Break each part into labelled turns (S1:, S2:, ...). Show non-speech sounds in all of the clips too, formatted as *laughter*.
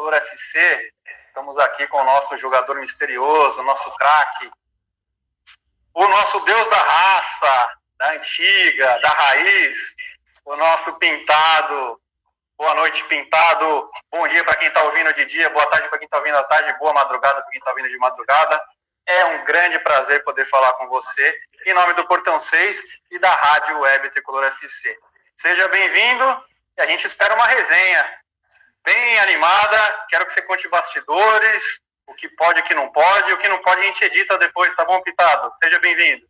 S1: Tricolor FC, estamos aqui com o nosso jogador misterioso, nosso craque, o nosso Deus da raça, da antiga, da raiz, o nosso pintado. Boa noite, pintado. Bom dia para quem está ouvindo de dia, boa tarde para quem está ouvindo à tarde, boa madrugada para quem está ouvindo de madrugada. É um grande prazer poder falar com você em nome do Portão 6 e da Rádio Web Tricolor FC. Seja bem-vindo e a gente espera uma resenha bem animada. Quero que você conte bastidores, o que pode, o que não pode, o que não pode a gente edita depois, tá bom, Pitado? Seja bem-vindo.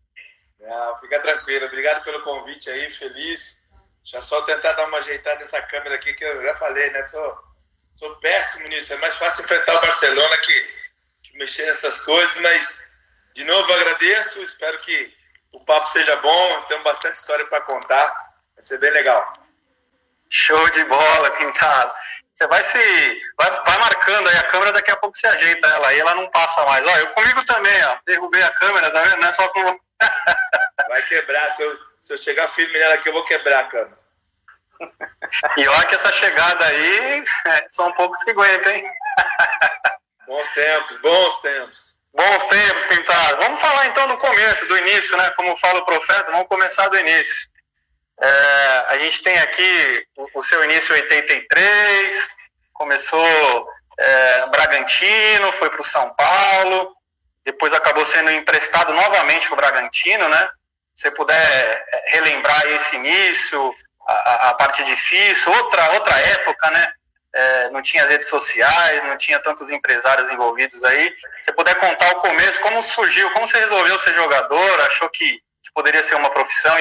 S2: Não, fica tranquilo. Obrigado pelo convite aí, feliz. Já só tentar dar uma ajeitada nessa câmera aqui, que eu já falei, né? Sou, sou péssimo nisso. É mais fácil enfrentar o Barcelona que, que mexer nessas coisas, mas de novo agradeço. Espero que o papo seja bom. Temos bastante história para contar. Vai ser bem legal.
S1: Show de bola, Pintado. Você vai se. Vai, vai, marcando aí a câmera, daqui a pouco você ajeita ela aí, ela não passa mais. Ó, eu comigo também, ó. Derrubei a câmera, tá vendo? Não é só com. *laughs*
S2: vai quebrar. Se eu, se eu chegar firme nela aqui, eu vou quebrar a câmera.
S1: E olha que essa chegada aí é, são poucos que aguentam, hein? *laughs*
S2: Bons tempos, bons tempos.
S1: Bons tempos, Pintado. Vamos falar então do começo, do início, né? Como fala o profeta, vamos começar do início. É, a gente tem aqui o, o, seu início em 83, começou é, Bragantino, foi para o São Paulo, depois acabou sendo emprestado novamente para o Bragantino, né? Se você puder é, relembrar esse início, a, a, parte difícil, outra, outra época, né? É, não tinha as redes sociais, não tinha tantos empresários envolvidos aí. Se você puder contar o começo, como surgiu, como você resolveu ser jogador, achou que, que poderia ser uma profissão?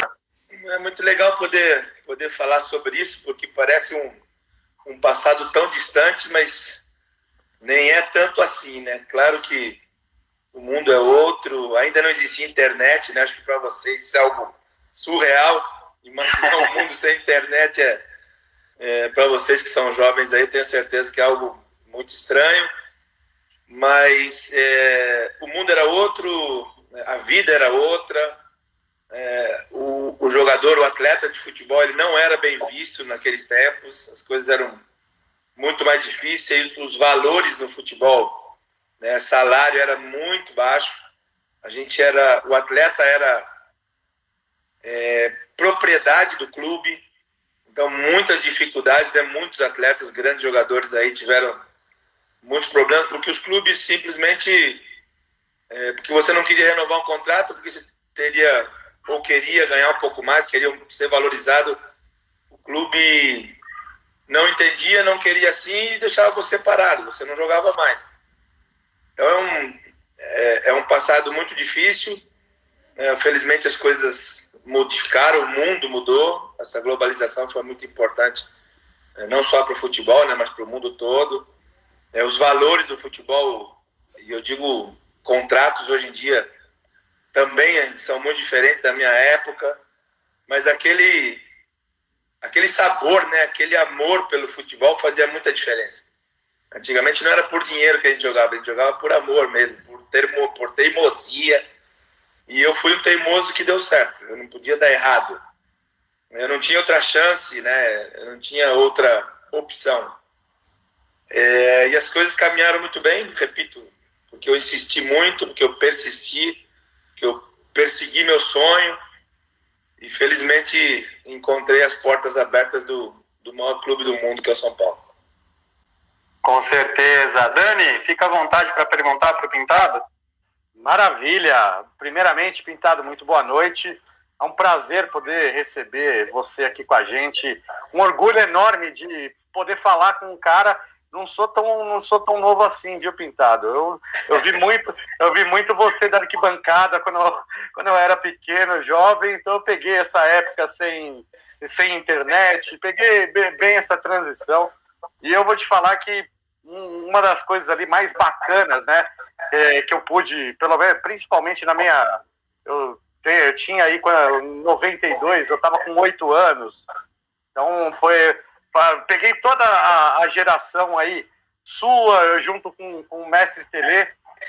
S2: É muito legal poder, poder falar sobre isso, porque parece um, um passado tão distante, mas nem é tanto assim, né? Claro que o mundo é outro, ainda não existia internet, né? Acho que para vocês isso é algo surreal. Imaginar um mundo sem internet é, é para vocês que são jovens aí, tenho certeza que é algo muito estranho. Mas é, o mundo era outro, a vida era outra, é, o, o, jogador, o atleta de futebol, ele não era bem visto naqueles tempos, as coisas eram muito mais difíceis, os valores no futebol, né, salário era muito baixo, a gente era, o atleta era é, propriedade do clube, então muitas dificuldades, né, muitos atletas, grandes jogadores aí tiveram muitos problemas, porque os clubes simplesmente, é, porque você não queria renovar um contrato, porque você teria ou queria ganhar um pouco mais, queria ser valorizado, o clube não entendia, não queria assim e deixava você parado, você não jogava mais. Então é um, é, é um passado muito difícil, é, felizmente as coisas modificaram, o mundo mudou, essa globalização foi muito importante, é, não só para o futebol, né, mas para o mundo todo. É, os valores do futebol, e eu digo contratos hoje em dia, também são muito diferentes da minha época, mas aquele aquele sabor, né, aquele amor pelo futebol fazia muita diferença. Antigamente não era por dinheiro que a gente jogava, a gente jogava por amor mesmo, por, termo, por teimosia. E eu fui um teimoso que deu certo, eu não podia dar errado. Eu não tinha outra chance, né, eu não tinha outra opção. É, e as coisas caminharam muito bem, repito, porque eu insisti muito, porque eu persisti, que eu persegui meu sonho e felizmente encontrei as portas abertas do, do maior clube do mundo, que é o São Paulo.
S1: Com certeza. Dani, fica à vontade para perguntar para o Pintado.
S3: Maravilha! Primeiramente, Pintado, muito boa noite. É um prazer poder receber você aqui com a gente. Um orgulho enorme de poder falar com um cara não sou tão não sou tão novo assim, viu, Pintado? Eu, eu vi muito eu vi muito você da arquibancada quando eu, quando eu era pequeno, jovem, então eu peguei essa época sem sem internet, peguei bem essa transição e eu vou te falar que uma das coisas ali mais bacanas, né, é, que eu pude, pelo menos, principalmente na minha eu, eu tinha aí quando 92, eu estava com oito anos Então foi. Peguei toda a, a geração aí sua, junto com, com o mestre Tele,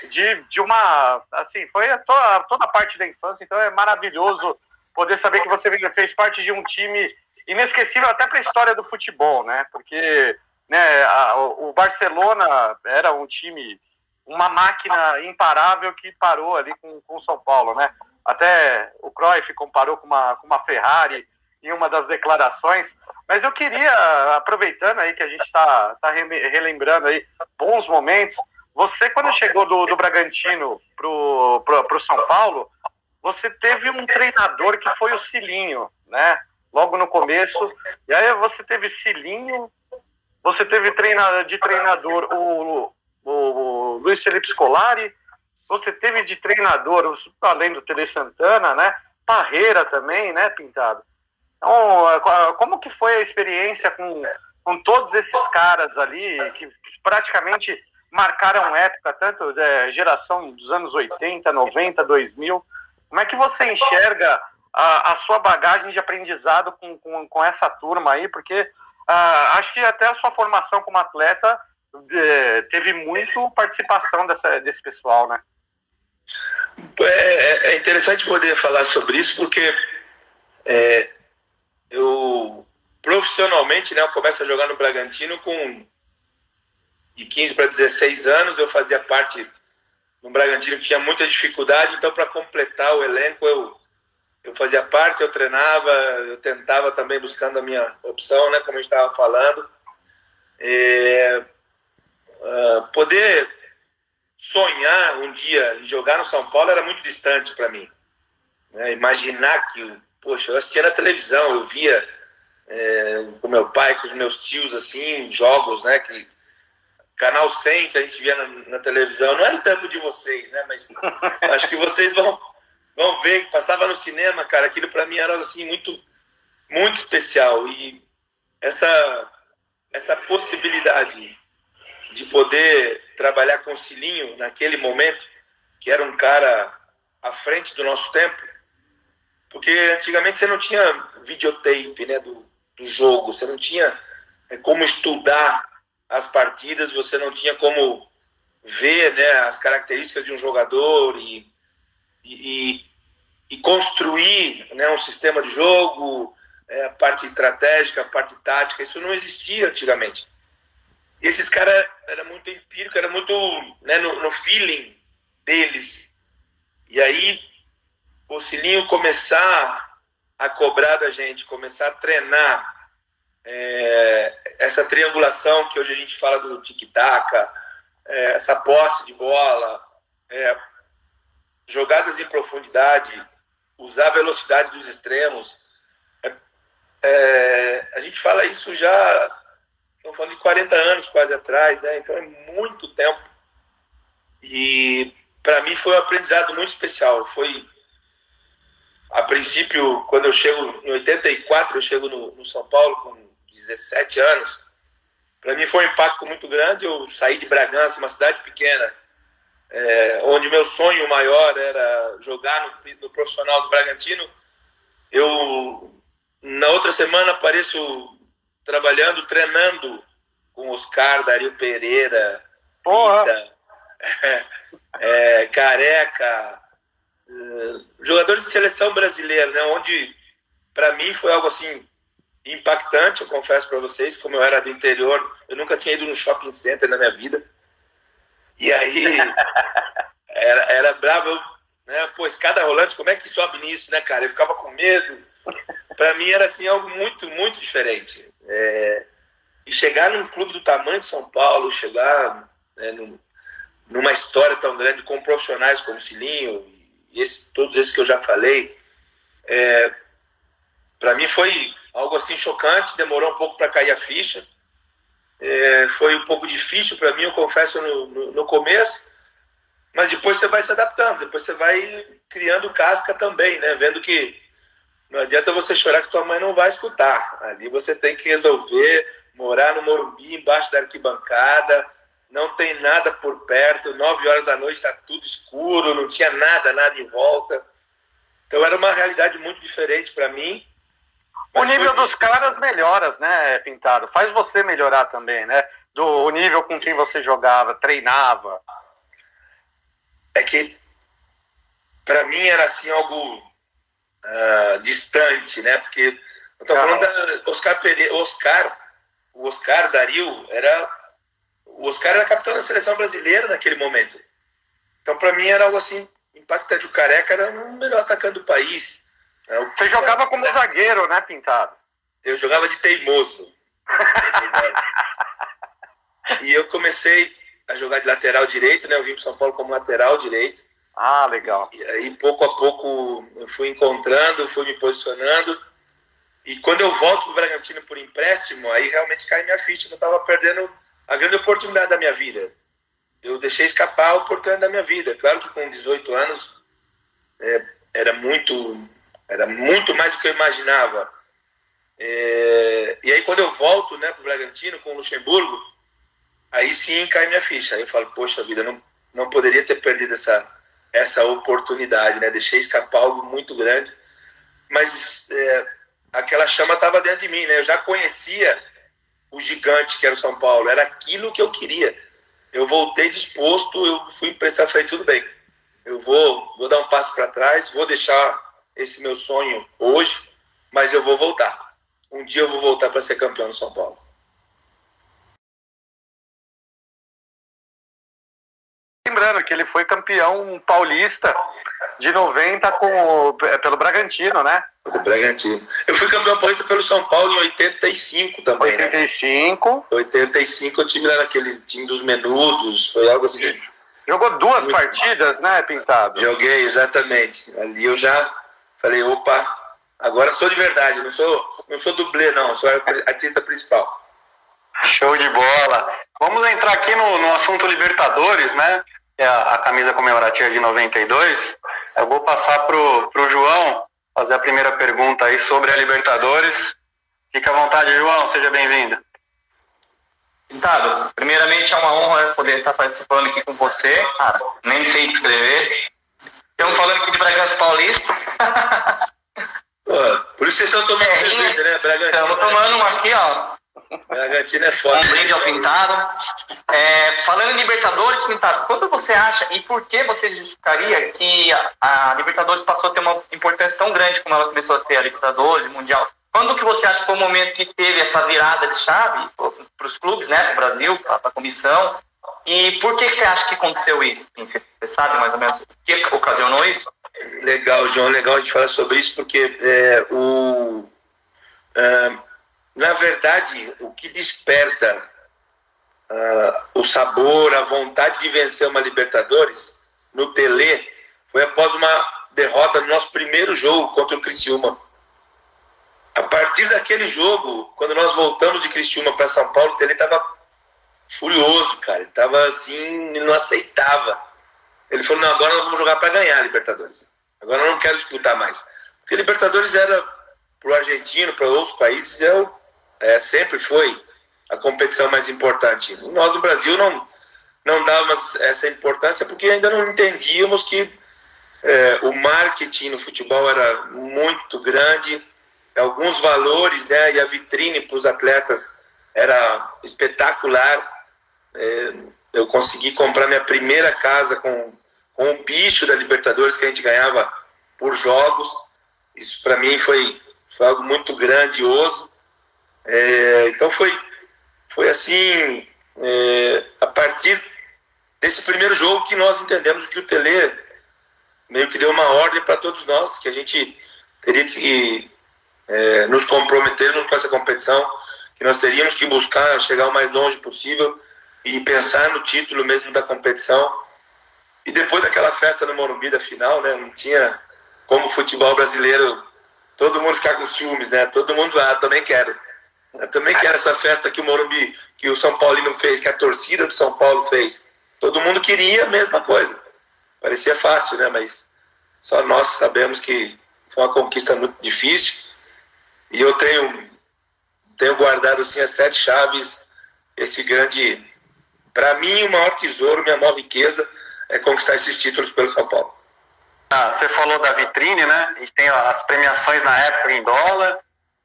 S3: de, de uma. Assim, foi toda, toda a parte da infância, então é maravilhoso poder saber que você fez parte de um time inesquecível até para a história do futebol, né? Porque né, a, o Barcelona era um time, uma máquina imparável que parou ali com, com o São Paulo, né? Até o Cruyff comparou com uma, com uma Ferrari em uma das declarações. Mas eu queria, aproveitando aí que a gente está tá relembrando aí bons momentos, você quando chegou do, do Bragantino pro, pro São Paulo, você teve um treinador que foi o Cilinho, né? Logo no começo. E aí você teve Cilinho, você teve treina, de treinador o, o, o Luiz Felipe Scolari, você teve de treinador, além do Tele Santana, né? Parreira também, né, Pintado? Então, como que foi a experiência com, com todos esses caras ali, que praticamente marcaram época, tanto é, geração dos anos 80, 90, 2000, como é que você enxerga a, a sua bagagem de aprendizado com, com, com, essa turma aí? Porque uh, acho que até a sua formação como atleta uh, teve muito participação dessa, desse pessoal, né?
S2: É, é, é interessante poder falar sobre isso, porque é, eu profissionalmente, né, eu começo a jogar no Bragantino com de 15 para 16 anos, eu fazia parte no Bragantino tinha muita dificuldade, então para completar o elenco eu eu fazia parte, eu treinava, eu tentava também buscando a minha opção, né, como a gente estava falando. É, uh, poder sonhar um dia em jogar no São Paulo era muito distante para mim. Né? Imaginar que, poxa, eu assistia na televisão, eu via é, com meu pai, com os meus tios, assim, jogos, né, que Canal 100 que a gente via na, na televisão, não era o tempo de vocês, né? Mas *laughs* acho que vocês vão, vão ver que passava no cinema, cara. Aquilo para mim era assim muito, muito especial e essa essa possibilidade de poder trabalhar com o Cilinho naquele momento, que era um cara à frente do nosso tempo, porque antigamente você não tinha videotape, né, do, do jogo, você não tinha é, como estudar as partidas, você não tinha como ver né, as características de um jogador e, e, e construir né, um sistema de jogo, é, a parte estratégica, a parte tática, isso não existia antigamente. E esses caras era muito empírico, era muito né, no, no feeling deles. E aí o Cilinho começar a cobrar da gente, começar a treinar é, essa triangulação que hoje a gente fala do tic-tac, é, essa posse de bola, é, jogadas em profundidade, usar a velocidade dos extremos. É, é, a gente fala isso já, estamos falando de 40 anos quase atrás, né? então é muito tempo. E para mim foi um aprendizado muito especial. Foi a princípio, quando eu chego em 84, eu chego no, no São Paulo com 17 anos, para mim foi um impacto muito grande. Eu saí de Bragança, uma cidade pequena, é, onde meu sonho maior era jogar no, no, profissional do Bragantino. Eu, na outra semana, apareço trabalhando, treinando com Oscar, Dario Pereira, Pita, é, *laughs* é, Careca, é, jogadores de seleção brasileira, né, onde para mim foi algo assim impactante, eu confesso para vocês, como eu era do interior, eu nunca tinha ido no shopping center na minha vida. E aí *laughs* era, era bravo, né? Pô, escada rolante, como é que sobe nisso, né, cara? Eu ficava com medo. Para mim era assim algo muito, muito diferente. É... E chegar num clube do tamanho de São Paulo, chegar né, num, numa história tão grande com profissionais como Cilinho esse, todos esses que eu já falei, é... para mim foi algo assim chocante, demorou um pouco para cair a ficha. É, foi um pouco difícil para mim, eu confesso, no, no, no, começo, mas depois você vai se adaptando, depois você vai criando casca também, né? Vendo que não adianta você chorar que tua mãe não vai escutar. Ali você tem que resolver, morar no Morumbi, embaixo da arquibancada, não tem nada por perto, nove horas da noite está tudo escuro, não tinha nada, nada em volta. Então era uma realidade muito diferente para mim
S3: o nível dos caras melhoras, né, Pintado? Faz você melhorar também, né? Do nível com quem você jogava, treinava.
S2: É que para mim era assim algo uh, distante, né? Porque eu tô falando da Oscar Pereira, Oscar, o Oscar Dario era o Oscar era capitão da seleção brasileira naquele momento. Então para mim era algo assim, impactante. O Careca era o melhor atacante do país.
S3: Você jogava como zagueiro, né, Pintado?
S2: Eu jogava de teimoso. e eu comecei a jogar de lateral direito, né? Eu vim para São Paulo como lateral direito.
S3: Ah, legal.
S2: E aí, pouco a pouco, eu fui encontrando, fui me posicionando. E quando eu volto para o Bragantino por empréstimo, aí realmente cai minha ficha. Eu estava perdendo a grande oportunidade da minha vida. Eu deixei escapar a oportunidade da minha vida. Claro que com 18 anos é, era muito era muito mais do que eu imaginava. É, e aí quando eu volto né, para o Bragantino com o Luxemburgo, aí sim cai minha ficha. Aí eu falo, poxa vida, não, não poderia ter perdido essa, essa oportunidade, né? Deixei escapar algo muito grande. Mas é, aquela chama estava dentro de mim, né? Eu já conhecia o gigante que era o São Paulo, era aquilo que eu queria. Eu voltei disposto, eu fui emprestar, falei, tudo bem. Eu vou, vou dar um passo para trás, vou deixar esse meu sonho hoje, mas eu vou voltar. Um dia eu vou voltar para ser campeão no São Paulo.
S3: Lembrando que ele foi campeão paulista de 90 com, é, pelo Bragantino, né?
S2: Pelo Bragantino. Eu fui campeão paulista pelo São Paulo em 85 também.
S3: 85. Né?
S2: 85 eu tive lá naquele time dos menudos, foi algo assim.
S3: Jogou duas Muito partidas, né, Pintado?
S2: Joguei, exatamente. Ali eu já Falei, opa, agora sou de verdade, não sou, não sou dublê, não, sou artista principal.
S1: Show de bola. Vamos entrar aqui no, no assunto Libertadores, né? É a, a, camisa comemorativa de 92. Eu vou passar pro, pro João fazer a primeira pergunta aí sobre a Libertadores. Fique à vontade, João, seja bem-vindo.
S4: Pintado, primeiramente é uma honra poder estar participando aqui com você. Cara, nem sei escrever. Estamos falando aqui de Bragança Paulista.
S2: Pô, por isso vocês estão tomando é, cerveja, né?
S4: Bragantino. Estamos tomando um aqui, ó.
S2: Bragantino é foda.
S4: Um brinde ao Pintado. É, falando em Libertadores, Pintado, quando você acha e por que você justificaria que a, a, Libertadores passou a ter uma importância tão grande como ela começou a ter, a Libertadores, Mundial? Quando que você acha que foi o momento que teve essa virada de chave para os clubes, né, para o Brasil, para a comissão? E por que, que você acha que aconteceu isso? Você sabe mais ou menos o que ocasionou isso?
S2: Legal, João, legal a gente falar sobre isso, porque é, o, é, na verdade, o que desperta uh, o sabor, a vontade de vencer uma Libertadores no Tele foi após uma derrota no nosso primeiro jogo contra o Criciúma. A partir daquele jogo, quando nós voltamos de Criciúma para São Paulo, o Tele estava furioso, cara. Ele tava assim, ele não aceitava. Ele falou: não, agora nós vamos jogar para ganhar a Libertadores. Agora eu não quero disputar mais. Porque Libertadores era, para o argentino, para outros países, é, é, sempre foi a competição mais importante. Nós no Brasil não, não dávamos essa importância porque ainda não entendíamos que é, o marketing no futebol era muito grande, alguns valores né, e a vitrine para os atletas era espetacular. É, eu consegui comprar minha primeira casa com, com o bicho da Libertadores que a gente ganhava por jogos. Isso para mim foi, foi algo muito grandioso. É, então foi, foi assim, é, a partir desse primeiro jogo que nós entendemos que o Tele meio que deu uma ordem para todos nós, que a gente teria que é, nos comprometer com essa competição, que nós teríamos que buscar chegar o mais longe possível e pensar no título mesmo da competição. E depois daquela festa no Morumbi da final, né, não tinha como o futebol brasileiro todo mundo ficar com ciúmes, né? Todo mundo, ah, também quero. Eu também quero essa festa que o Morumbi, que o São Paulino fez, que a torcida do São Paulo fez. Todo mundo queria a mesma coisa. Parecia fácil, né? Mas só nós sabemos que foi uma conquista muito difícil. E eu tenho, tenho guardado assim as sete chaves, esse grande para mim, o maior tesouro, minha maior riqueza é conquistar esses títulos pelo São Paulo.
S1: Ah, você falou da vitrine, né? A gente tem as premiações na época em dólar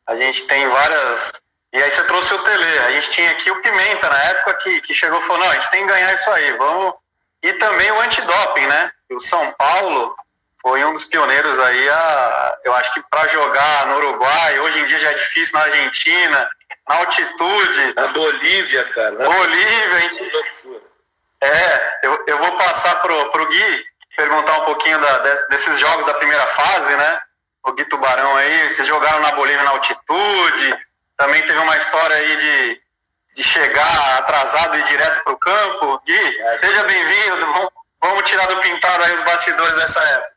S1: a gente tem várias. E aí você trouxe o Tele. A gente tinha aqui o Pimenta na época que, que chegou e falou: não, a gente tem que ganhar isso aí, vamos. E também o antidoping, né? O São Paulo foi um dos pioneiros aí, a, eu acho que para jogar no Uruguai, hoje em dia já é difícil na Argentina, na altitude.
S2: Na Bolívia, cara. Na
S1: Bolívia, a gente. É, eu, eu vou passar pro, pro Gui perguntar um pouquinho da, desses jogos da primeira fase, né? O Gui Tubarão aí, vocês jogaram na Bolívia na altitude, também teve uma história aí de, de chegar atrasado e direto pro campo. Gui, é, seja bem-vindo, vamos, vamos tirar do pintado aí os bastidores dessa época.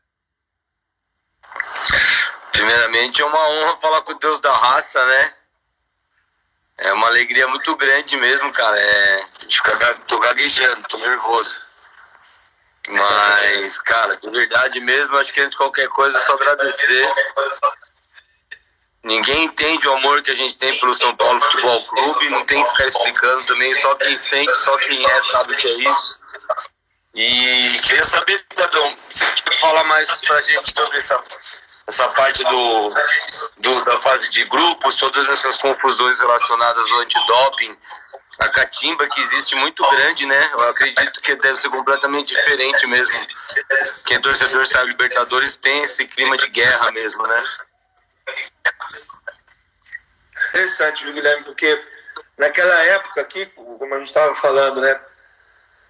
S5: Primeiramente é uma honra falar com o Deus da raça, né? É uma alegria muito grande mesmo, cara. É, tô gaguejando, tô nervoso. Mas, cara, de verdade mesmo, acho que antes de qualquer coisa é só agradecer. Ninguém entende o amor que a gente tem pelo São Paulo Futebol Clube, não tem que ficar explicando também, só quem sente, só quem é sabe o que é isso. E queria saber, Tadão, você quer falar mais pra gente sobre essa essa parte do, do, da fase de grupos, todas essas confusões relacionadas ao antidoping, a catimba que existe muito grande, né? Eu acredito que deve ser completamente diferente mesmo. Quem é torcedor sabe, Libertadores tem esse clima de guerra mesmo, né?
S2: Interessante, viu, Guilherme? Porque naquela época aqui, como a gente estava falando, né?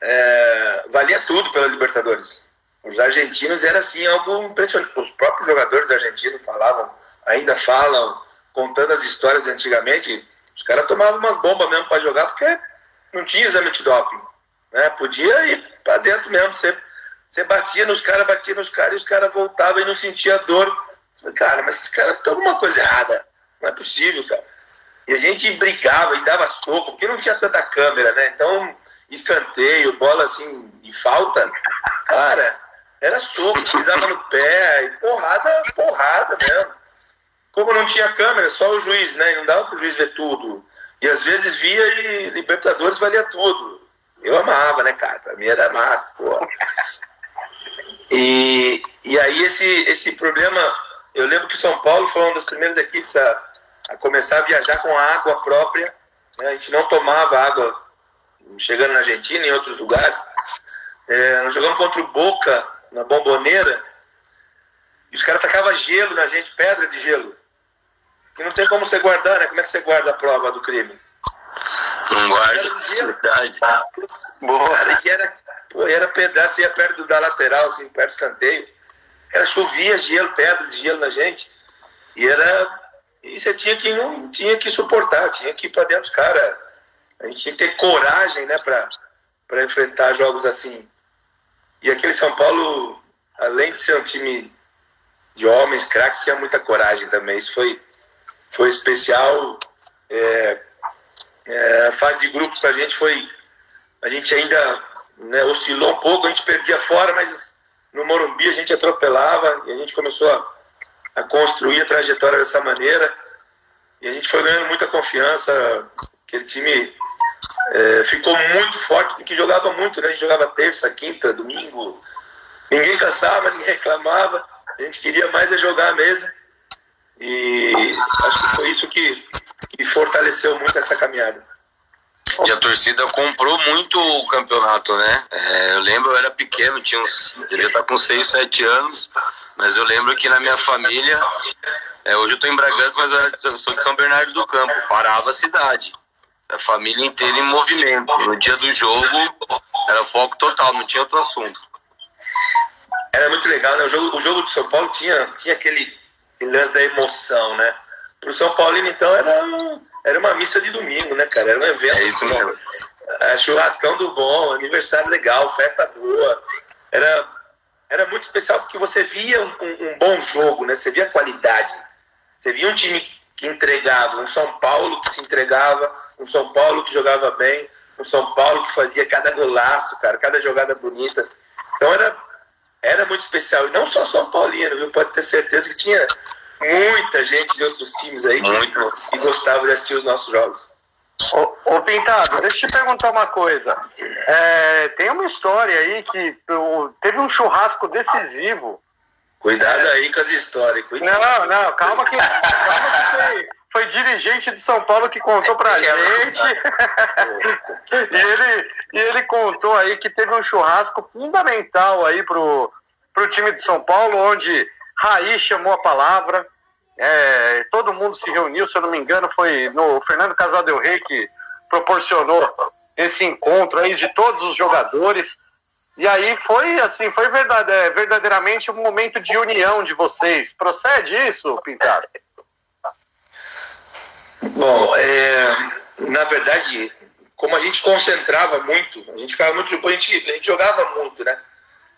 S2: É, valia tudo pela Libertadores. Os argentinos era assim algo impressionante. Os próprios jogadores argentinos falavam, ainda falam, contando as histórias antigamente. Os caras tomavam umas bombas mesmo para jogar porque não tinha exame de doping. Né? Podia ir para dentro mesmo. Você, você batia nos caras, batia nos caras e os caras voltavam e não sentia dor. Falei, cara, mas esse cara tem alguma coisa errada. Não é possível, cara. E a gente brigava e dava soco, porque não tinha tanta câmera, né? Então, escanteio, bola assim, de falta, cara, era soco, pisava no pé, e porrada, porrada mesmo. Como não tinha câmera, só o juiz, né? Não dava pro juiz ver tudo. E às vezes via e Libertadores valia tudo. Eu amava, né, cara? Pra mim era massa, pô. E, e aí esse, esse problema, eu lembro que São Paulo foi uma das primeiras equipes a, a começar a viajar com água própria. Né? A gente não tomava água chegando na Argentina e em outros lugares. É, nós jogamos contra o Boca na bomboneira, e os caras tacavam gelo na gente, pedra de gelo. Que não tem como você guardar, né? Como é que você guarda a prova do crime?
S5: Não guarda, verdade.
S2: Boa. Cara, e era, pô, era pedaço, ia perto da lateral, assim, perto do escanteio. Era chovia gelo, pedra de gelo na gente. E era. E você tinha que, não, tinha que suportar, tinha que ir pra dentro dos caras. A gente tinha que ter coragem, né, pra enfrentar jogos assim. E aquele São Paulo, além de ser um time de homens craques, tinha muita coragem também. Isso foi, foi especial. É, é, a fase de grupos para a gente foi. A gente ainda né, oscilou um pouco, a gente perdia fora, mas no Morumbi a gente atropelava e a gente começou a, a construir a trajetória dessa maneira. E a gente foi ganhando muita confiança. Aquele time é, ficou muito forte, porque jogava muito, né? A gente jogava terça, quinta, domingo. Ninguém cansava, *laughs* ninguém reclamava. A gente queria mais é jogar mesmo. E acho que foi isso que, que fortaleceu muito essa caminhada.
S5: E a torcida comprou muito o campeonato, né? É, eu lembro, eu era pequeno, tinha uns. Devia estar com 6, 7 anos, mas eu lembro que na minha família. É, hoje eu estou em Bragança, mas eu sou de São Bernardo do Campo. Parava a cidade a família inteira em movimento. No dia do jogo, era foco total, não tinha outro assunto.
S2: Era muito legal, né? O jogo, o jogo do São Paulo tinha, tinha aquele, lance da emoção, né? Pro São Paulino, então, era, era uma missa de domingo, né, cara? Era um evento. É
S5: isso mesmo.
S2: É, churrascão do bom, aniversário legal, festa boa. Era, era muito especial porque você via um, um, um bom jogo, né? Você via qualidade. Você via um time que entregava, um São Paulo que se entregava, um São Paulo que jogava bem, um São Paulo que fazia cada golaço, cara, cada jogada bonita. Então era, era muito especial. E não só São Paulino, viu? Pode ter certeza que tinha muita gente de outros times aí que, que gostava de assistir os nossos jogos.
S3: Ô, ô, Pintado, deixa eu te perguntar uma coisa. É, tem uma história aí que teve um churrasco decisivo.
S2: Cuidado aí com as histórias. Cuidado.
S3: Não, não, calma que, calma que foi dirigente de São Paulo que contou pra gente. *laughs* e, ele, e ele contou aí que teve um churrasco fundamental aí pro, pro time de São Paulo, onde Raí chamou a palavra. É, todo mundo se reuniu, se eu não me engano, foi no Fernando Casal Del Rey que proporcionou esse encontro aí de todos os jogadores. E aí foi assim, foi verdade, é, verdadeiramente um momento de união de vocês. Procede isso, Pintado?
S2: Bom, é, na verdade, como a gente concentrava muito, a gente ficava muito a gente, a gente jogava muito, né?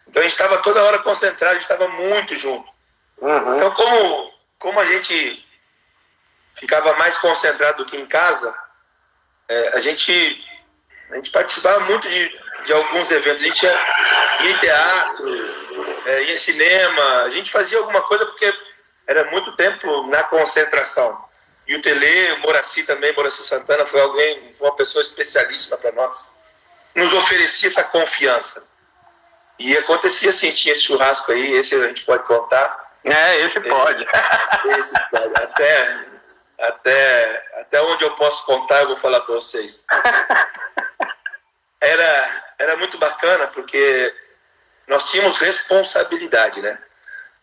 S2: Então a gente estava toda hora concentrado, a gente estava muito junto. Uhum. Então, como, como a gente ficava mais concentrado do que em casa, é, a, gente, a gente participava muito de, de alguns eventos. A gente ia, ia em teatro, é, ia em cinema, a gente fazia alguma coisa porque era muito tempo na concentração. E o Tele, o Moraci também, Moraci Santana, foi alguém, foi uma pessoa especialíssima para nós. Nos oferecia essa confiança. E acontecia assim, tinha esse churrasco aí, esse a gente pode contar.
S3: É, esse pode.
S2: Esse pode. Até, até, até onde eu posso contar, eu vou falar para vocês. Era, era muito bacana porque nós tínhamos responsabilidade, né?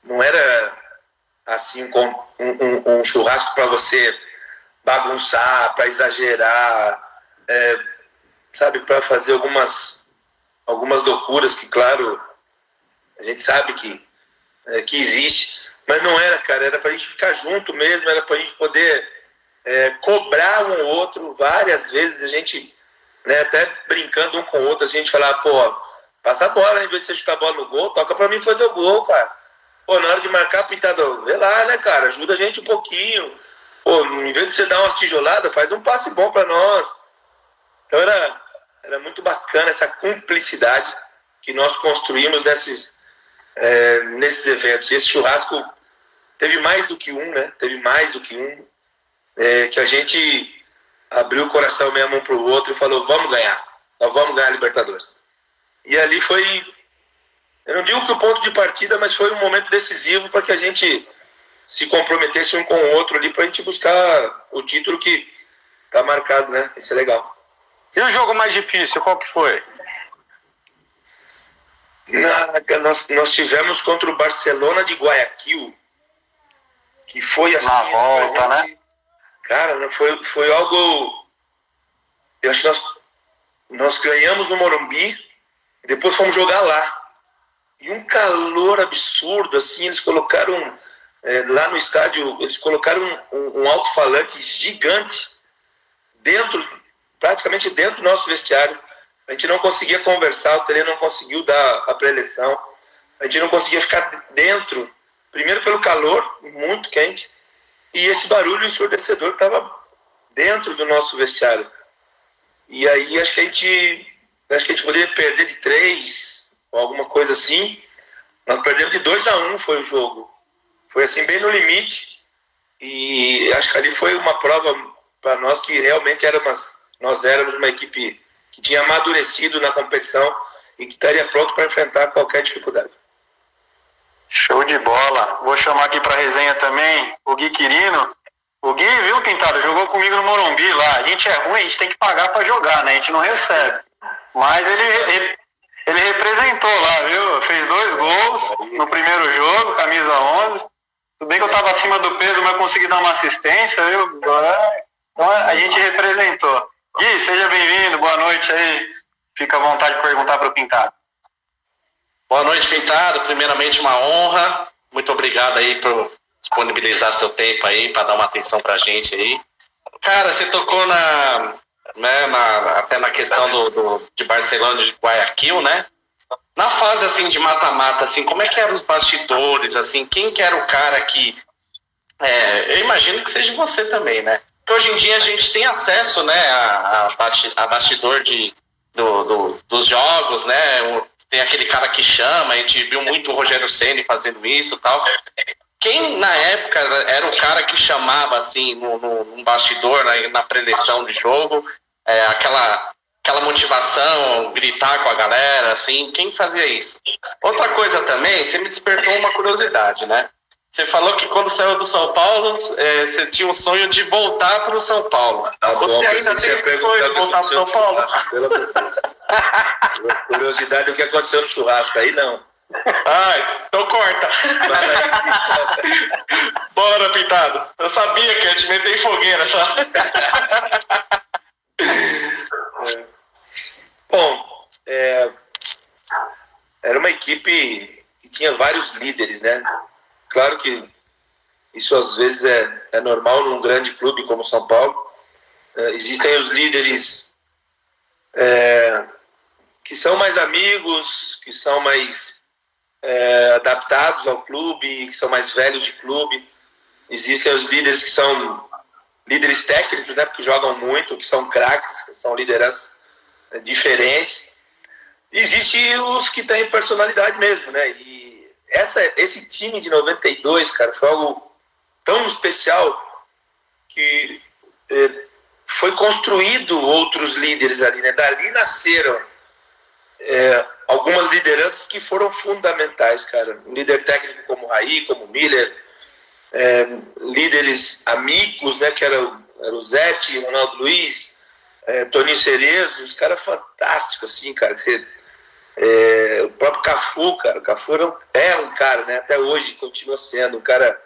S2: Não era assim um, um, um churrasco para você bagunçar, para exagerar, é, sabe, para fazer algumas algumas loucuras que, claro, a gente sabe que é, que existe, mas não era, cara, era para a gente ficar junto mesmo, era para a gente poder é, cobrar um outro várias vezes, a gente, né, até brincando um com o outro, a gente falava, pô, passa a bola, em vez de você chutar a bola no gol, toca para mim fazer o gol, cara. Pô, na hora de marcar, pintado, vê lá, né, cara? Ajuda a gente um pouquinho. Pô, em vez de você dar umas tijoladas, faz um passe bom para nós. Então era, era muito bacana essa cumplicidade que nós construímos nesses, é, nesses eventos. E esse churrasco teve mais do que um, né? Teve mais do que um. É, que a gente abriu o coração mesmo um para o outro e falou: vamos ganhar, nós vamos ganhar a Libertadores. E ali foi eu não digo que o ponto de partida, mas foi um momento decisivo para que a gente se comprometesse um com o outro ali para a gente buscar o título que está marcado, né? Isso é legal.
S3: E o jogo mais difícil, qual que foi?
S2: Na, nós, nós tivemos contra o Barcelona de Guayaquil, que foi assim. Na
S3: volta, né?
S2: Cara, foi, foi algo. Eu acho que nós, nós ganhamos no Morumbi, depois fomos jogar lá. E um calor absurdo, assim, eles colocaram é, lá no estádio, eles colocaram um, um, um alto-falante gigante dentro, praticamente dentro do nosso vestiário. A gente não conseguia conversar, o Tele não conseguiu dar a preleção, a gente não conseguia ficar dentro, primeiro pelo calor, muito quente, e esse barulho ensurdecedor estava dentro do nosso vestiário. E aí acho que a gente, acho que a gente poderia perder de três, ou alguma coisa assim. Nós perdemos de 2 a 1 um, foi o jogo. Foi assim, bem no limite. E acho que ali foi uma prova para nós que realmente éramos, nós éramos uma equipe que tinha amadurecido na competição e que estaria pronto para enfrentar qualquer dificuldade.
S3: Show de bola. Vou chamar aqui para resenha também o Gui Quirino. O Gui, viu, Pintado? Jogou comigo no Morumbi lá. A gente é ruim, a gente tem que pagar para jogar, né? A gente não recebe. Mas ele, ele, ele representou lá, viu? Fez dois gols no primeiro jogo, camisa 11. Tudo bem que eu estava acima do peso, mas consegui dar uma assistência, viu? Então a gente representou. Gui, seja bem-vindo, boa noite aí. Fica à vontade de perguntar para o Pintado.
S6: Boa noite, Pintado. Primeiramente, uma honra. Muito obrigado aí por disponibilizar seu tempo aí para dar uma atenção para a gente aí. Cara, você tocou na, né, na, até na questão do, do, de Barcelona de Guayaquil, né? Na fase assim de mata-mata, assim, como é que eram os bastidores, assim, quem que era o cara que é, eu imagino que seja você também, né? Hoje em dia a gente tem acesso, né, a, a, a bastidor de, do, do, dos jogos, né? Tem aquele cara que chama, a gente viu muito o Rogério Ceni fazendo isso tal. Quem na época era o cara que chamava assim no, no, no bastidor, na, na preleção de jogo, é, aquela, aquela motivação, gritar com a galera, assim, quem fazia isso? Outra coisa também, você me despertou uma curiosidade, né? Você falou que quando saiu do São Paulo, é, você tinha um sonho de voltar para o São Paulo.
S2: Tá bom,
S6: você ainda tem esse sonho de voltar para o São Paulo?
S2: pelo. Curiosidade, o que aconteceu no churrasco aí, não.
S6: Ai, então corta. Bora, Pintado. Eu sabia que ia te meter em fogueira, só.
S2: Bom, é, era uma equipe que tinha vários líderes, né? Claro que isso às vezes é, é normal num grande clube como São Paulo. É, existem os líderes é, que são mais amigos, que são mais é, adaptados ao clube, que são mais velhos de clube. Existem os líderes que são líderes técnicos, né, que jogam muito, que são craques, que são lideranças é, diferentes. Existe os que têm personalidade mesmo, né? E essa, esse time de 92, cara, foi algo tão especial que é, foi construído outros líderes ali, né? Dali nasceram é, algumas lideranças que foram fundamentais, cara. Um líder técnico como Raí, como Miller, é, líderes amigos, né? Que era, era o Zete, Ronaldo Luiz, é, Toninho Cerezo, os caras fantásticos, assim, cara. Que você, é, o próprio Cafu, cara. O Cafu era um, é um cara, né? Até hoje continua sendo um cara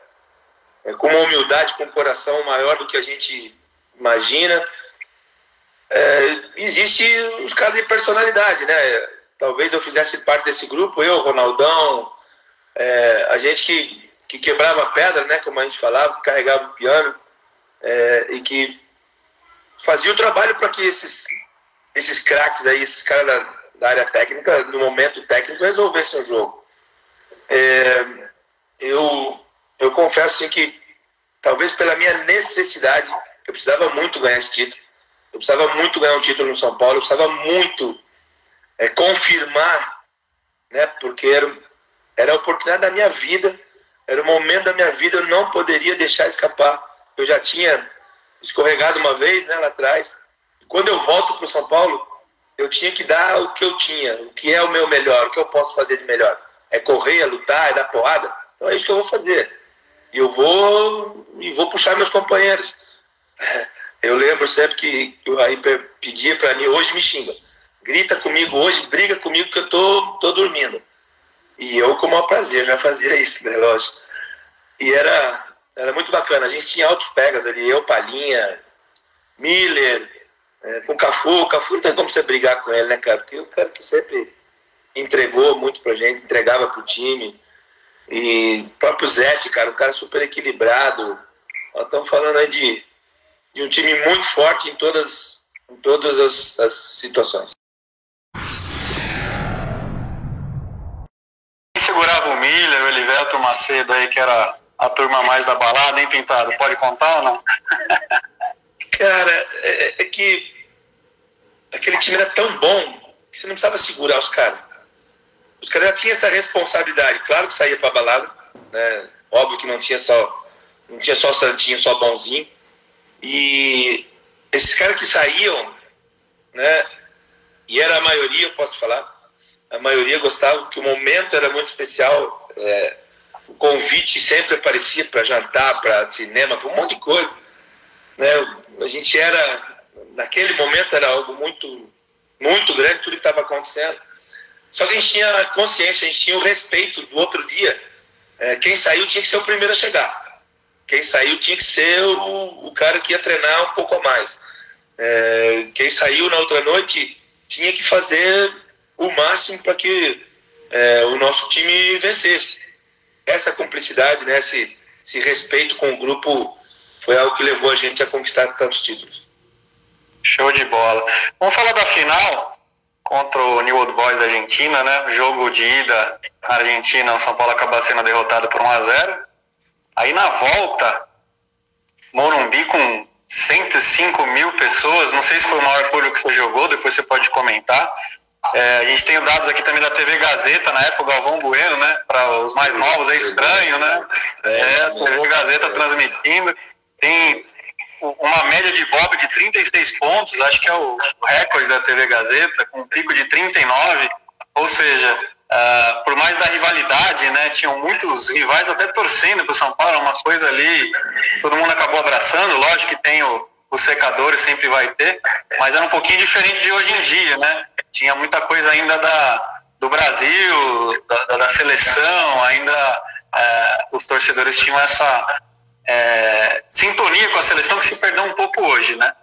S2: é, com uma humildade, com um coração maior do que a gente imagina. É, existe os caras de personalidade, né? Talvez eu fizesse parte desse grupo, eu, Ronaldão, é, a gente que, que quebrava pedra, né? Como a gente falava, carregava o piano é, e que fazia o trabalho para que esses, esses craques aí, esses caras da, da, área técnica, no momento técnico, resolvessem o jogo. É, eu, eu confesso assim, que talvez pela minha necessidade, eu precisava muito ganhar esse título. Eu precisava muito ganhar um título no São Paulo, eu precisava muito é, confirmar, né, porque era, era a oportunidade da minha vida, era o momento da minha vida, eu não poderia deixar escapar. Eu já tinha escorregado uma vez né, lá atrás. E quando eu volto para o São Paulo, eu tinha que dar o que eu tinha, o que é o meu melhor, o que eu posso fazer de melhor. É correr, é lutar, é dar porrada. Então é isso que eu vou fazer. E eu vou e vou puxar meus companheiros. *laughs* Eu lembro sempre que, o Raí pedia para mim, hoje me xinga. Grita comigo hoje, briga comigo que eu tô, tô dormindo. E eu, com o maior prazer, já fazia isso, né? Lógico. E era, era muito bacana. A gente tinha altos pegas ali, eu, Palinha, Miller, é, com o Cafu. O Cafu não tem como você brigar com ele, né, cara? Porque o cara que sempre entregou muito pra gente, entregava pro time. E o próprio Zete, cara, um cara super equilibrado. Nós estamos falando aí de, de um time muito forte em todas, em todas as, as situações.
S1: Quem segurava o Miller, o Elivelto Macedo aí, que era a turma mais da balada, hein, Pintado? Pode contar ou não?
S2: Cara, é, é que aquele time era tão bom que você não precisava segurar os caras. Os caras já tinham essa responsabilidade. Claro que saía pra balada, né? Óbvio que não tinha só não tinha só santinho, só bonzinho. E esses caras que saíam, né? E era a maioria, eu posso falar, a maioria gostava que o momento era muito especial. É, o convite sempre aparecia para jantar, para cinema, para um monte de coisa. Né? A gente era, naquele momento era algo muito, muito grande, tudo que estava acontecendo. Só que a gente tinha consciência, a gente tinha o respeito do outro dia. É, quem saiu tinha que ser o primeiro a chegar. Quem saiu tinha que ser o, o cara que ia treinar um pouco a mais. É, quem saiu na outra noite tinha que fazer o máximo para que é, o nosso time vencesse. Essa cumplicidade, né, esse, esse respeito com o grupo foi algo que levou a gente a conquistar tantos títulos.
S1: Show de bola. Vamos falar da final contra o New Old Boys da Argentina, né? Jogo de ida na Argentina, o São Paulo acaba sendo derrotado por 1 a 0. Aí na volta, Morumbi com 105 mil pessoas, não sei se foi o maior público que você jogou, depois você pode comentar. É, a gente tem dados aqui também da TV Gazeta, na época, Galvão Bueno, né? Para os mais novos é estranho, né? É, a TV Gazeta transmitindo. Tem uma média de Bob de 36 pontos, acho que é o recorde da TV Gazeta, com um pico de 39. Ou seja, Uh, por mais da rivalidade, né, tinham muitos rivais até torcendo para o São Paulo, uma coisa ali, todo mundo acabou abraçando, lógico que tem o, os secadores, sempre vai ter, mas era um pouquinho diferente de hoje em dia, né, tinha muita coisa ainda da, do Brasil, da, da seleção, ainda uh, os torcedores tinham essa é, sintonia com a seleção que se perdeu um pouco hoje, né,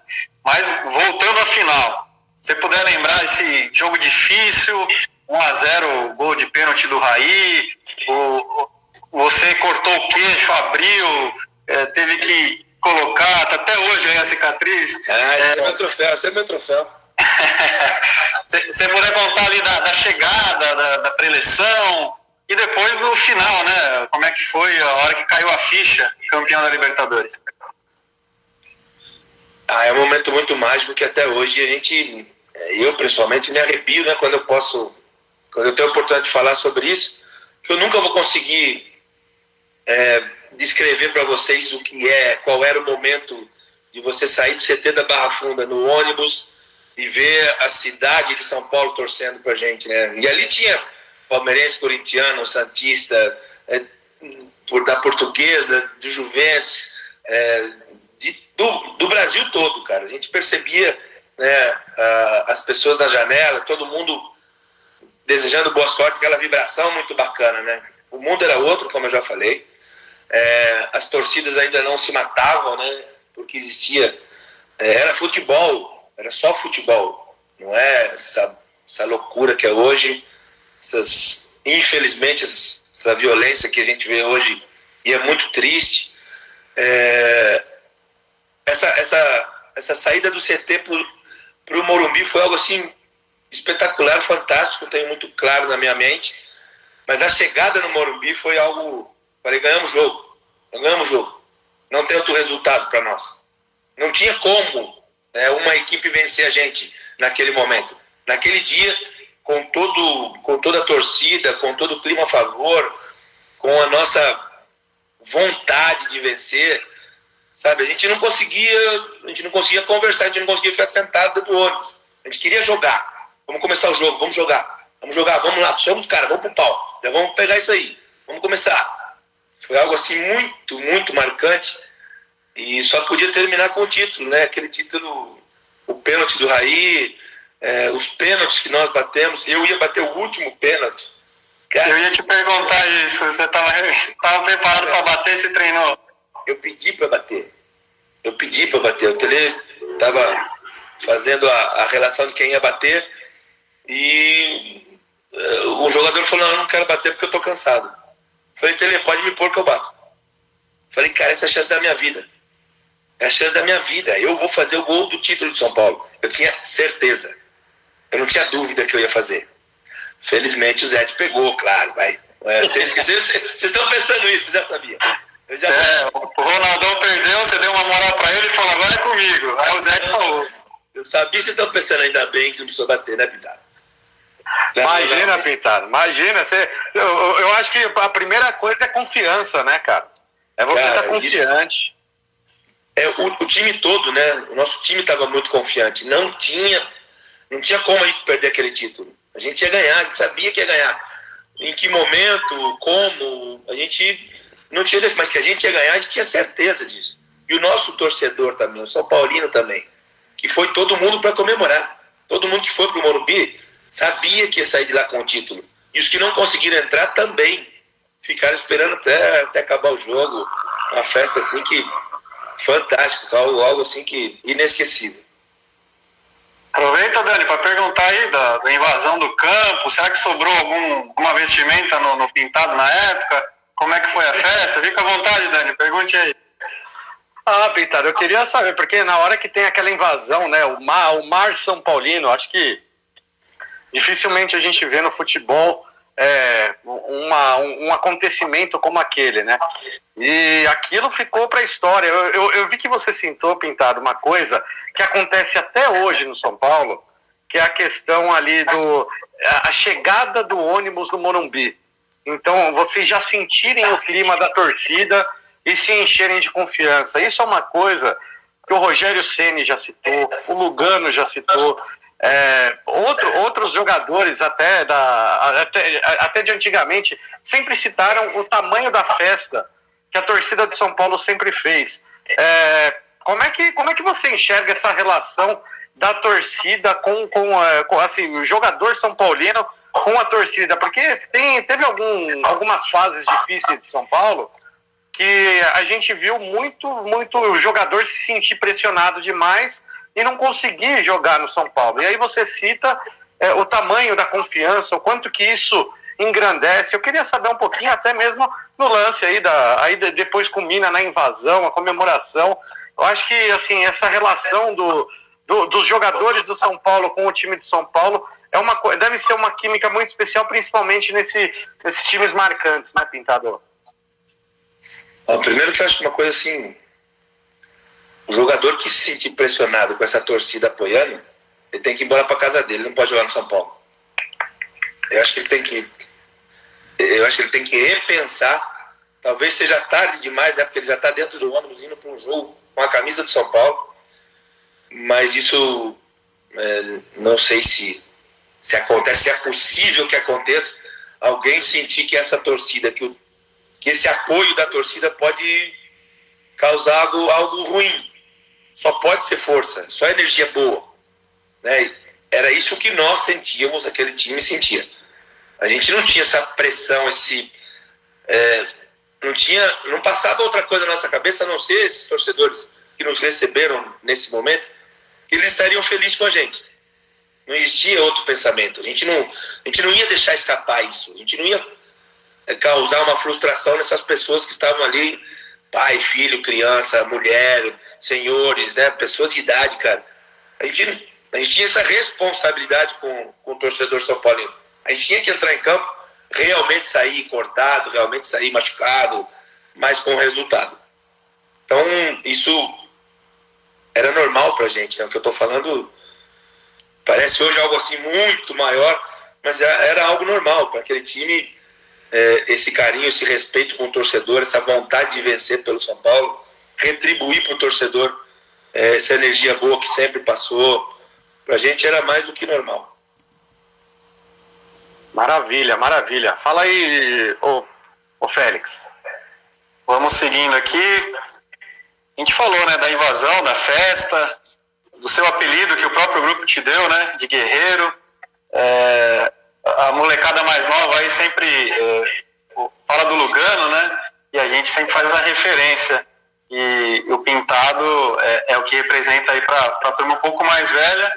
S1: mas voltando à final, você puder lembrar esse jogo difícil, 1 a 0 gol de pênalti do Raí, o, você cortou o queixo, abriu, é, teve que colocar, tá até hoje aí a cicatriz.
S2: É, esse é, é meu troféu, esse é meu troféu. *laughs*
S1: Você puder contar ali da, da chegada, da, da preleção, e depois no final, né? Como é que foi a hora que caiu a ficha, campeão da Libertadores?
S2: Ah, é um momento muito mágico que até hoje a gente, eu pessoalmente me arrepio, né? Quando eu posso quando eu tenho a oportunidade de falar sobre isso, que eu nunca vou conseguir é, descrever para vocês o que é, qual era o momento de você sair do CT da Barra Funda no ônibus e ver a cidade de São Paulo torcendo para gente, né? E ali tinha palmeirense, corintiano, santista, é, por, da portuguesa, do Juventus, é, de, do, do, Brasil todo, cara. A gente percebia né, a, as pessoas na janela, todo mundo desejando boa sorte, aquela vibração muito bacana, né? O mundo era outro, como eu já falei. É, as torcidas ainda não se matavam, né? Porque existia. É, era futebol, era só futebol. Não é essa, essa loucura que é hoje, essas, infelizmente, essa violência que a gente vê hoje, e é muito triste. É, essa, essa, essa saída do CT para o Morumbi foi algo assim espetacular, fantástico, tenho muito claro na minha mente. Mas a chegada no Morumbi foi algo. Falei, ganhamos o jogo. Ganhamos o jogo. Não tem outro resultado para nós. Não tinha como né, uma equipe vencer a gente naquele momento. Naquele dia, com, todo, com toda a torcida, com todo o clima a favor, com a nossa vontade de vencer, sabe? A gente não conseguia, a gente não conseguia conversar, a gente não conseguia ficar sentado dentro do ônibus. A gente queria jogar. Vamos começar o jogo, vamos jogar. Vamos jogar, vamos lá, chama os caras, vamos pro pau. Já vamos pegar isso aí. Vamos começar. Foi algo assim muito, muito marcante. E só podia terminar com o título, né? Aquele título, o pênalti do Raí, é, os pênaltis que nós batemos. Eu ia bater o último pênalti.
S1: Cara, eu ia te perguntar isso. Você estava *laughs* tava preparado para bater, se treinou?
S2: Eu pedi para bater. Eu pedi para bater. O Tele estava fazendo a, a relação de quem ia bater. E uh, o jogador falou: Não, eu não quero bater porque eu tô cansado. Falei: Tele, pode me pôr que eu bato. Falei: Cara, essa é a chance da minha vida. É a chance da minha vida. Eu vou fazer o gol do título de São Paulo. Eu tinha certeza. Eu não tinha dúvida que eu ia fazer. Felizmente o Zé te pegou, claro. Vai. É, vocês, vocês, estão pensando isso, já sabia.
S1: Eu já é, o Ronaldão perdeu, você deu uma moral para ele e falou: agora é comigo. Aí o Zé te salvou.
S2: Eu sabia que vocês estão pensando ainda bem que não precisou bater, né, Pintado?
S3: Imagina, Pintado, imagina. Você, eu, eu acho que a primeira coisa é confiança, né, cara? É você estar tá confiante.
S2: é, o, o, time todo, né? O nosso time estava muito confiante. Não tinha, não tinha como a gente perder aquele título. A gente ia ganhar, a gente sabia que ia ganhar. Em que momento, como, a gente não tinha, mas que a gente ia ganhar, a gente tinha certeza disso. E o nosso torcedor também, o São Paulino também, que foi todo mundo para comemorar. Todo mundo que foi para o Morumbi sabia que ia sair de lá com o título. E os que não conseguiram entrar também ficaram esperando até, até acabar o jogo. Uma festa assim que fantástica, algo, algo assim que inesquecível.
S1: Aproveita, Dani, para perguntar aí da, da, invasão do campo. Será que sobrou algum, alguma vestimenta no, no, pintado na época? Como é que foi a festa? Fica à vontade, Dani, pergunte aí.
S3: Ah, Pintado, eu queria saber, porque na hora que tem aquela invasão, né, o mar, o mar São Paulino, acho que dificilmente a gente vê no futebol é, uma, um, um, acontecimento como aquele, né? E aquilo ficou para a história. Eu, eu, eu, vi que você sentou, Pintado, uma coisa que acontece até hoje no São Paulo, que é a questão ali do a chegada do ônibus no Morumbi. Então, vocês já sentirem o clima da torcida e se encherem de confiança. Isso é uma coisa que o Rogério Ceni já citou, o Lugano já citou, É, outros jogadores até, da, até, até de antigamente sempre citaram o tamanho da festa que a torcida de São Paulo sempre fez. É, como, é que, como é que você enxerga essa relação da torcida com, com, é, com assim, o jogador São Paulino com a torcida? Porque tem, teve algum, algumas fases difíceis de São Paulo que a gente viu muito, muito jogador se sentir pressionado demais e não conseguir jogar no São Paulo. E aí você cita é, o tamanho da confiança, o quanto que isso engrandece. Eu queria saber um pouquinho até mesmo no lance aí da aí depois culmina na invasão, a comemoração. Eu acho que assim essa relação do, do, dos jogadores do São Paulo com o time de São Paulo é uma deve ser uma química muito especial, principalmente nesse, nesses times marcantes, né, Pintador?
S2: Ó, primeiro que eu acho uma coisa assim, o jogador que se sentir pressionado com essa torcida apoiando, ele tem que ir embora para casa dele, não pode jogar no São Paulo. Eu acho que ele tem que eu acho que ele tem que repensar. Talvez seja tarde demais, né? Porque ele já está dentro do ônibus indo para um jogo com a camisa do São Paulo. Mas isso é, não sei se, se acontece, se é possível que aconteça alguém sentir que essa torcida, que, o, que esse apoio da torcida pode causar algo, algo ruim. Só pode ser força, só energia boa. Né? Era isso que nós sentíamos, aquele time sentia. A gente não tinha essa pressão, esse. É, não tinha. Não passava outra coisa na nossa cabeça a não ser esses torcedores que nos receberam nesse momento, que eles estariam felizes com a gente. Não existia outro pensamento. A gente não, a gente não ia deixar escapar isso. A gente não ia é, causar uma frustração nessas pessoas que estavam ali, pai, filho, criança, mulher, senhores, né, pessoas de idade, cara. A gente, a gente tinha essa responsabilidade com, com o torcedor São Paulino. A gente tinha que entrar em campo, realmente sair cortado, realmente sair machucado, mas com resultado. Então, isso era normal pra gente. Né? O que eu tô falando parece hoje algo assim muito maior, mas era algo normal para aquele time. É, esse carinho, esse respeito com o torcedor, essa vontade de vencer pelo São Paulo, retribuir para o torcedor é, essa energia boa que sempre passou, para a gente era mais do que normal.
S3: Maravilha, maravilha. Fala aí, ô, ô Félix.
S1: Vamos seguindo aqui. A gente falou, né, da invasão, da festa, do seu apelido que o próprio grupo te deu, né, de guerreiro. É, a molecada mais nova aí sempre é, fala do Lugano, né, e a gente sempre faz a referência. E o pintado é, é o que representa aí para a turma um pouco mais velha.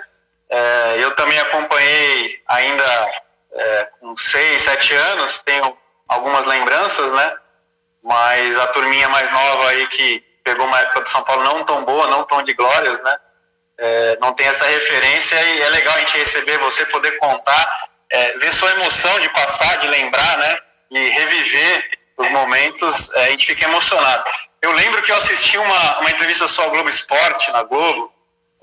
S1: É, eu também acompanhei ainda é, com seis, sete anos, tenho algumas lembranças, né? Mas a turminha mais nova aí que pegou uma época do São Paulo não tão boa, não tão de glórias, né? É, não tem essa referência e é legal a gente receber você, poder contar, é, ver sua emoção de passar, de lembrar, né? E reviver os momentos, é, a gente fica emocionado. Eu lembro que eu assisti uma, uma entrevista sua Globo Esporte, na Globo,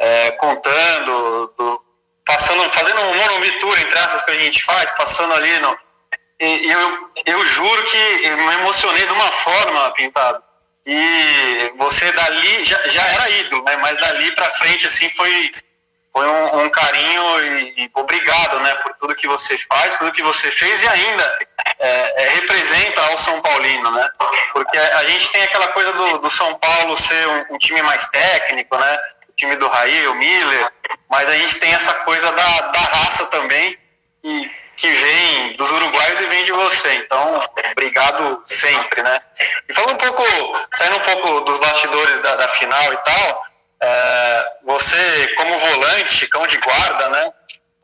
S1: é, contando do, passando, fazendo um Morumbi Tour, entre aspas, que a gente faz, passando ali no. E eu, eu juro que eu me emocionei de uma forma, Pintado. E você dali já, já era ídolo, né? Mas dali para frente, assim, foi, foi um, um carinho e, e, obrigado, né? Por tudo que você faz, tudo que você fez e ainda é, é, representa ao São Paulino, né? Porque a gente tem aquela coisa do, do São Paulo ser um, um time mais técnico, né? Time do Raí, o Miller, mas a gente tem essa coisa da, da raça também, e, que vem dos uruguaios e vem de você. Então, obrigado sempre, né? E falando um pouco, saindo um pouco dos bastidores da, da final e tal, é, você como volante, cão de guarda, né?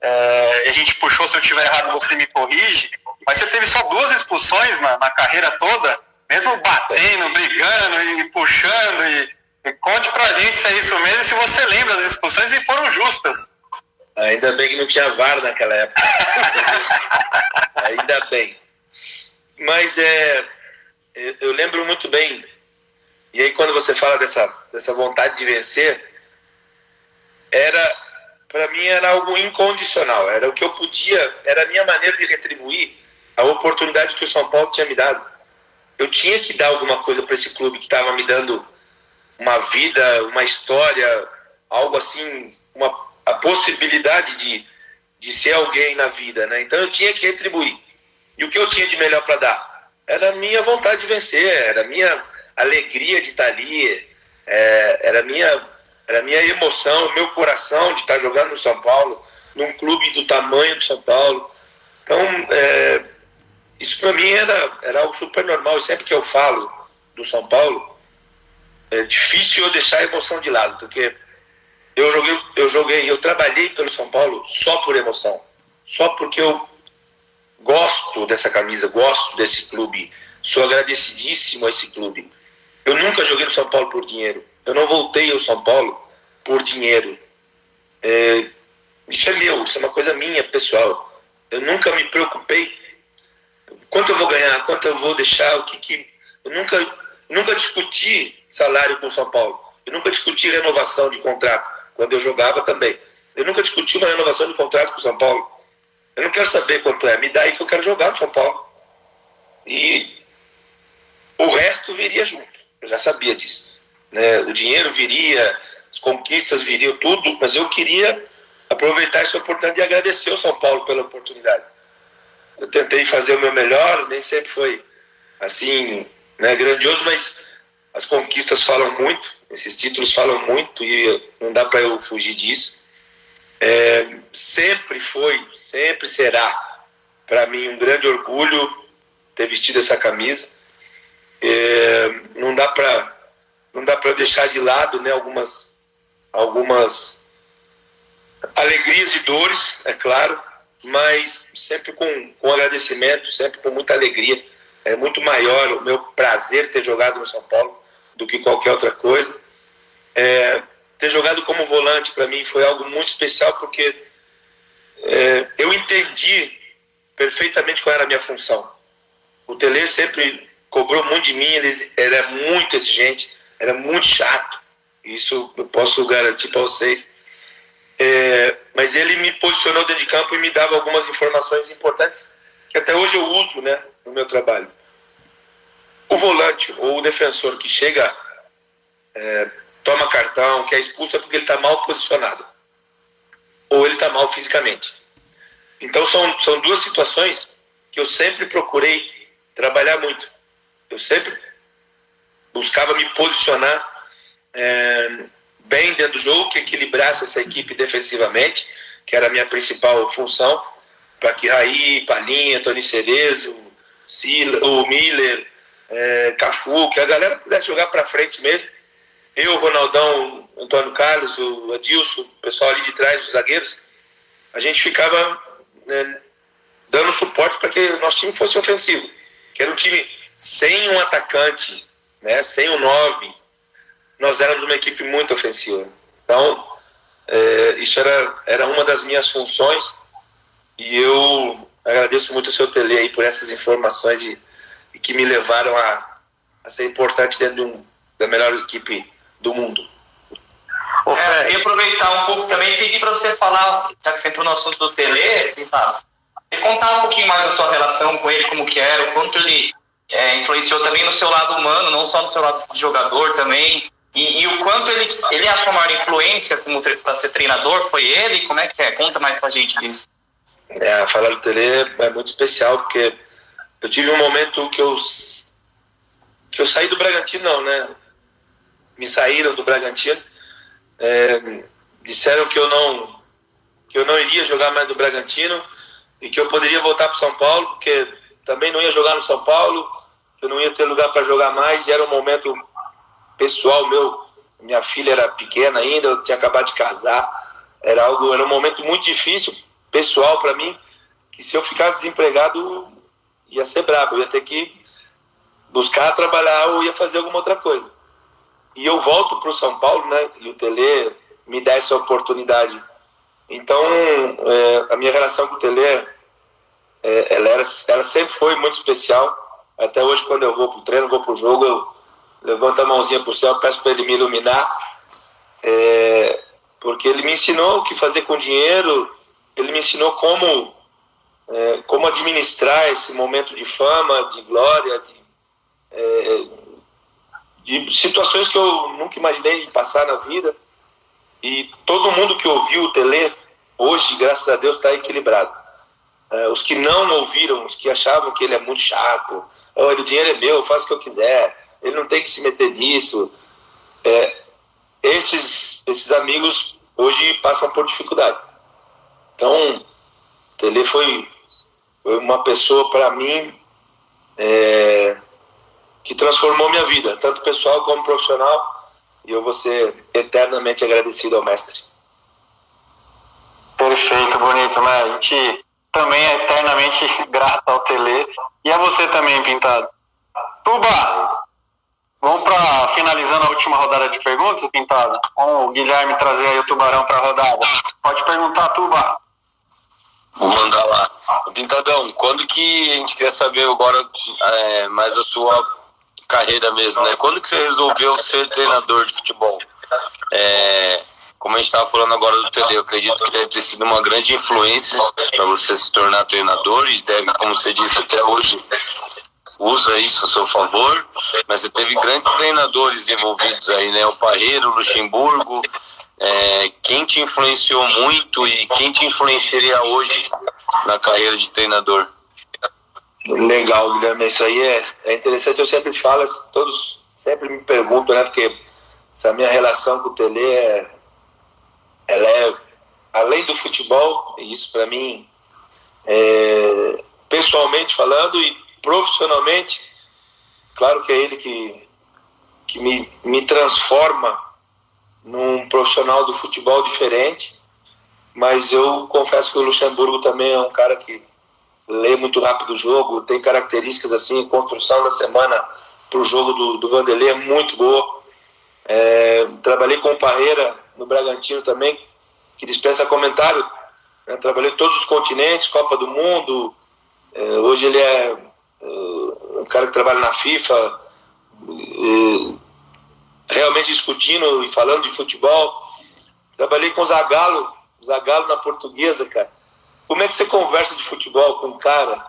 S1: É, a gente puxou, se eu estiver errado, você me corrige, mas você teve só duas expulsões na, na carreira toda, mesmo batendo, brigando e puxando e Conte pra gente se é isso mesmo, se você lembra das expulsões e foram justas.
S2: Ainda bem que não tinha VAR naquela época. *laughs* Ainda bem. Mas é, eu lembro muito bem. E aí quando você fala dessa, dessa vontade de vencer, era para mim era algo incondicional. Era o que eu podia, era a minha maneira de retribuir a oportunidade que o São Paulo tinha me dado. Eu tinha que dar alguma coisa para esse clube que estava me dando uma vida, uma história, algo assim, uma, a possibilidade de, de ser alguém na vida, né? Então eu tinha que retribuir. E o que eu tinha de melhor para dar? Era a minha vontade de vencer, era a minha alegria de estar ali, é, era a minha, era minha emoção, o meu coração de estar jogando no São Paulo, num clube do tamanho do São Paulo. Então, é, isso para mim era, era algo super normal. E sempre que eu falo do São Paulo, é difícil eu deixar a emoção de lado, porque eu joguei, eu joguei, eu trabalhei pelo São Paulo só por emoção, só porque eu gosto dessa camisa, gosto desse clube, sou agradecidíssimo a esse clube. Eu nunca joguei no São Paulo por dinheiro. Eu não voltei ao São Paulo por dinheiro. É, isso é meu, isso é uma coisa minha, pessoal. Eu nunca me preocupei quanto eu vou ganhar, quanto eu vou deixar, o que que. Eu nunca, nunca discuti salário com o São Paulo. Eu nunca discuti renovação de contrato, quando eu jogava também. Eu nunca discuti uma renovação de contrato com o São Paulo. Eu não quero saber quanto é, me dá aí que eu quero jogar no São Paulo. E o resto viria junto. Eu já sabia disso. Né? O dinheiro viria, as conquistas viriam, tudo, mas eu queria aproveitar essa oportunidade e agradecer ao São Paulo pela oportunidade. Eu tentei fazer o meu melhor, nem sempre foi assim, né, grandioso, mas as conquistas falam muito, esses títulos falam muito e não dá para eu fugir disso. É, sempre foi, sempre será para mim um grande orgulho ter vestido essa camisa. É, não dá para não dá para deixar de lado, né, algumas algumas alegrias e dores, é claro, mas sempre com, com agradecimento, sempre com muita alegria. É muito maior o meu prazer ter jogado no São Paulo do que qualquer outra coisa. É, ter jogado como volante para mim foi algo muito especial porque é, eu entendi perfeitamente qual era a minha função. O Tele sempre cobrou muito de mim, ele era muito exigente, era muito chato. Isso eu posso garantir para vocês. É, mas ele me posicionou dentro de campo e me dava algumas informações importantes que até hoje eu uso né, no meu trabalho. O volante ou o defensor que chega, é, toma cartão, que é expulso é porque ele está mal posicionado ou ele está mal fisicamente. Então são, são duas situações que eu sempre procurei trabalhar muito. Eu sempre buscava me posicionar é, bem dentro do jogo, que equilibrasse essa equipe defensivamente, que era a minha principal função, para que Raí, Palinha, Tony Cerezo, Sila, o Miller, é, Cafu, que a galera pudesse jogar para frente mesmo. Eu, Ronaldão, Antônio Carlos, o Adilson, o pessoal ali de trás, os zagueiros, a gente ficava né, dando suporte para que o nosso time fosse ofensivo. Que era um time sem um atacante, né, sem um nove, nós éramos uma equipe muito ofensiva. Então, é, isso era, era uma das minhas funções e eu agradeço muito o seu Tele aí por essas informações e, e que me levaram a, a ser importante dentro de um, da melhor equipe do mundo.
S4: É, e aproveitar um pouco também e pedir para você falar, já que você entrou no assunto do Tele, e contar um pouquinho mais da sua relação com ele, como que era, o quanto ele é, influenciou também no seu lado humano, não só no seu lado de jogador também, e, e, o quanto ele, ele acha a maior influência para ser treinador foi ele? Como é que é? Conta mais pra gente disso.
S2: É, falar do Tele é muito especial, porque eu tive um momento que eu, que eu saí do Bragantino, não, né? Me saíram do Bragantino, é, disseram que eu não que eu não iria jogar mais no Bragantino e que eu poderia voltar para São Paulo, porque também não ia jogar no São Paulo, que eu não ia ter lugar para jogar mais, e era um momento pessoal meu, minha filha era pequena ainda, eu tinha acabado de casar, era algo, era um momento muito difícil, pessoal para mim, que se eu ficasse desempregado ia ser brabo, ia ter que buscar trabalhar ou ia fazer alguma outra coisa. E eu volto para o São Paulo, né? E o Tele me dá essa oportunidade. Então, é, a minha relação com o Tele, é, ela, era, ela sempre foi muito especial. Até hoje, quando eu vou para o treino, vou para o jogo, eu levanto a mãozinha para o céu, peço para ele me iluminar, é, porque ele me ensinou o que fazer com dinheiro, ele me ensinou como, é, como administrar esse momento de fama, de glória, de, é, de situações que eu nunca imaginei passar na vida. E todo mundo que ouviu o Tele, hoje, graças a Deus, está equilibrado. É, os que não ouviram, os que achavam que ele é muito chato, oh, o dinheiro é meu, eu faço o que eu quiser, ele não tem que se meter nisso. É, esses, esses amigos hoje passam por dificuldade. Então, Tele foi, uma pessoa para mim é, que transformou minha vida, tanto pessoal como profissional, e eu vou ser eternamente agradecido ao mestre.
S1: Perfeito, bonito, né? A gente também é eternamente grato ao Tele e a você também, Pintado. Tuba, vamos para finalizando a última rodada de perguntas, Pintado. Vamos o Guilherme trazer aí o Tubarão para a rodada. Pode perguntar, Tuba.
S5: Vou mandar lá. Pintadão, quando que a gente quer saber agora é, mais a sua carreira mesmo, né? Quando que você resolveu ser treinador de futebol? É, como a gente estava falando agora do Tele, eu acredito que deve ter sido uma grande influência para você se tornar treinador e deve, como você disse até hoje, usa isso a seu favor, mas você teve grandes treinadores envolvidos aí, né? O Parreiro, o Luxemburgo, é, quem te influenciou muito e quem te influenciaria hoje na carreira de treinador?
S2: Legal, Guilherme, isso aí é, é interessante, eu sempre falo, todos sempre me perguntam, né, porque essa minha relação com o Tele é, ela é, além do futebol, isso para mim, é, pessoalmente falando e profissionalmente, claro que é ele que, que me, me transforma num profissional do futebol diferente, mas eu confesso que o Luxemburgo também é um cara que lê muito rápido o jogo, tem características assim, construção da semana para o jogo do, do Vanderlei é muito boa. É, trabalhei com o Parreira no Bragantino também, que dispensa comentário. Né? Trabalhei em todos os continentes, Copa do Mundo. É, hoje ele é, é um cara que trabalha na FIFA. Realmente discutindo e falando de futebol. Trabalhei com o Zagallo, Zagallo na portuguesa, cara. Como é que você conversa de futebol com um cara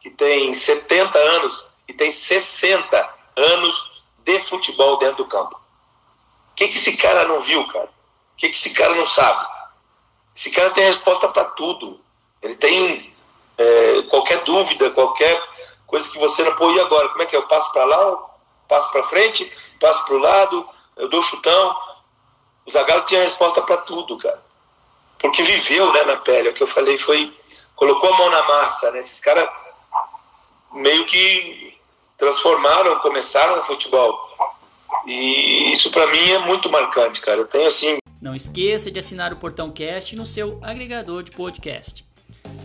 S2: que tem 70 anos e tem 60 anos de futebol dentro do campo? O que, que esse cara não viu, cara? O que, que esse cara não sabe? Esse cara tem resposta para tudo. Ele tem é, qualquer dúvida, qualquer coisa que você não pode ir agora. Como é que é? Eu passo para lá, passo para frente, passo para o lado, eu dou chutão. O Zagallo tinha resposta para tudo, cara. Porque viveu né, na pele. O que eu falei foi. Colocou a mão na massa, né? Esses caras meio que transformaram, começaram o futebol. E isso para mim é muito marcante, cara. Eu tenho assim.
S7: Não esqueça de assinar o Portão Cast no seu agregador de podcast.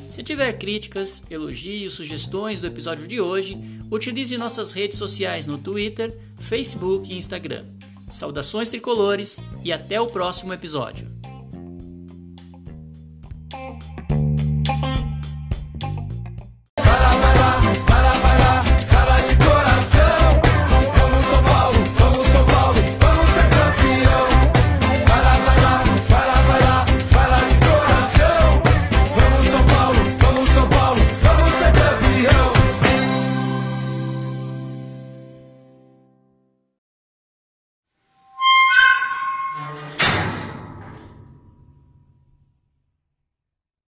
S7: Se tiver críticas, elogios, sugestões do episódio de hoje, utilize nossas redes sociais no Twitter, Facebook e Instagram. Saudações tricolores e até o próximo episódio.